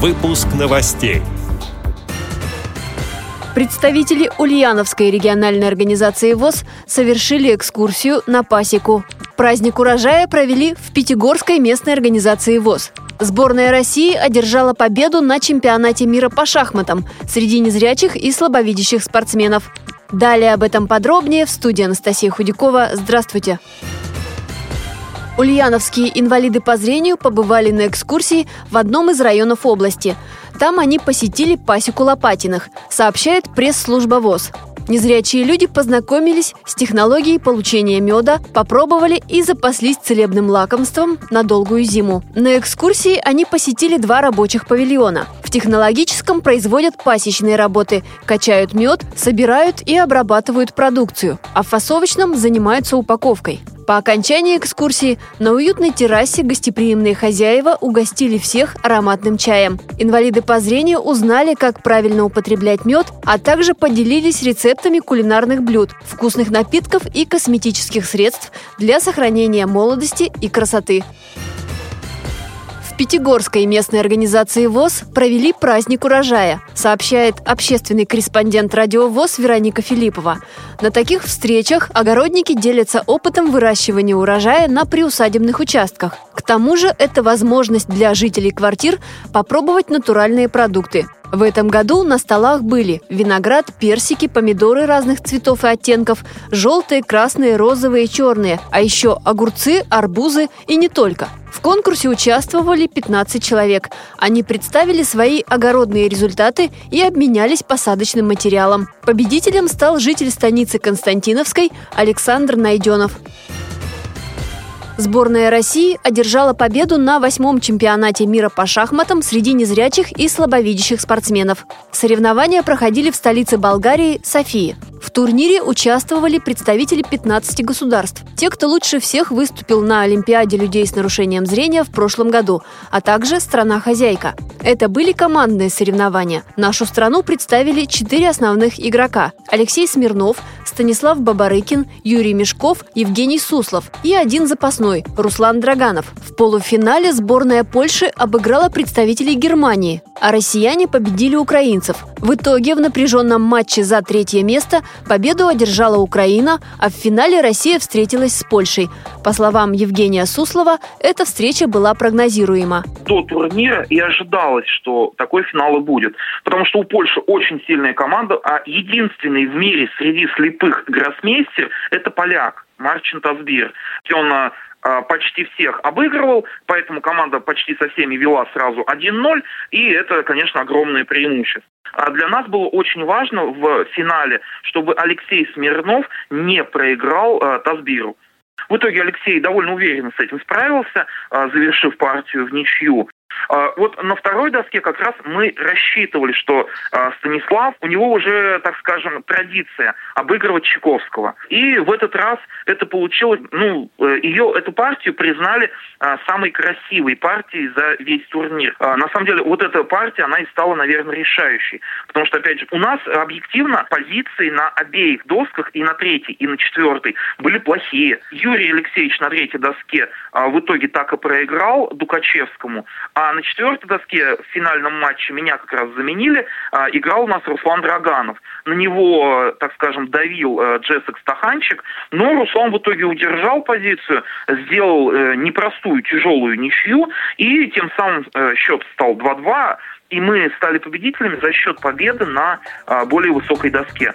Выпуск новостей. Представители Ульяновской региональной организации ВОЗ совершили экскурсию на пасеку. Праздник урожая провели в Пятигорской местной организации ВОЗ. Сборная России одержала победу на чемпионате мира по шахматам среди незрячих и слабовидящих спортсменов. Далее об этом подробнее в студии Анастасия Худякова. Здравствуйте! Ульяновские инвалиды по зрению побывали на экскурсии в одном из районов области. Там они посетили пасеку Лопатиных, сообщает пресс-служба ВОЗ. Незрячие люди познакомились с технологией получения меда, попробовали и запаслись целебным лакомством на долгую зиму. На экскурсии они посетили два рабочих павильона. В технологическом производят пасечные работы, качают мед, собирают и обрабатывают продукцию, а в фасовочном занимаются упаковкой. По окончании экскурсии на уютной террасе гостеприимные хозяева угостили всех ароматным чаем. Инвалиды по зрению узнали, как правильно употреблять мед, а также поделились рецептами кулинарных блюд, вкусных напитков и косметических средств для сохранения молодости и красоты. Пятигорской местной организации ВОЗ провели праздник урожая, сообщает общественный корреспондент радио ВОЗ Вероника Филиппова. На таких встречах огородники делятся опытом выращивания урожая на приусадебных участках. К тому же это возможность для жителей квартир попробовать натуральные продукты – в этом году на столах были виноград, персики, помидоры разных цветов и оттенков, желтые, красные, розовые, черные, а еще огурцы, арбузы и не только. В конкурсе участвовали 15 человек. Они представили свои огородные результаты и обменялись посадочным материалом. Победителем стал житель станицы Константиновской Александр Найденов. Сборная России одержала победу на восьмом чемпионате мира по шахматам среди незрячих и слабовидящих спортсменов. Соревнования проходили в столице Болгарии – Софии. В турнире участвовали представители 15 государств. Те, кто лучше всех выступил на Олимпиаде людей с нарушением зрения в прошлом году, а также страна-хозяйка. Это были командные соревнования. Нашу страну представили четыре основных игрока – Алексей Смирнов, Станислав Бабарыкин, Юрий Мешков, Евгений Суслов и один запасной – Руслан Драганов. В полуфинале сборная Польши обыграла представителей Германии, а россияне победили украинцев. В итоге в напряженном матче за третье место победу одержала Украина, а в финале Россия встретилась с Польшей. По словам Евгения Суслова, эта встреча была прогнозируема. До турнира и ожидалось, что такой финал и будет. Потому что у Польши очень сильная команда, а единственный в мире среди слепых гроссмейстер – это поляк. Марчин Тазбир. Он почти всех обыгрывал, поэтому команда почти со всеми вела сразу 1-0, и это, конечно, огромное преимущество. А для нас было очень важно в финале, чтобы Алексей Смирнов не проиграл э, Тазбиру. В итоге Алексей довольно уверенно с этим справился, завершив партию в ничью. А, вот на второй доске как раз мы рассчитывали, что а, Станислав, у него уже, так скажем, традиция обыгрывать Чайковского. И в этот раз это получилось, ну, э, ее, эту партию признали а, самой красивой партией за весь турнир. На самом деле, вот эта партия, она и стала, наверное, решающей. Потому что, опять же, у нас объективно позиции на обеих досках, и на третьей, и на четвертой, были плохие. Юрий Алексеевич на третьей доске в итоге так и проиграл Дукачевскому, а на четвертой доске в финальном матче меня как раз заменили. А, играл у нас Руслан Драганов. На него, так скажем, давил э, Джессек Стаханчик. Но Руслан в итоге удержал позицию, сделал э, непростую, тяжелую ничью. И тем самым э, счет стал 2-2. И мы стали победителями за счет победы на а, более высокой доске.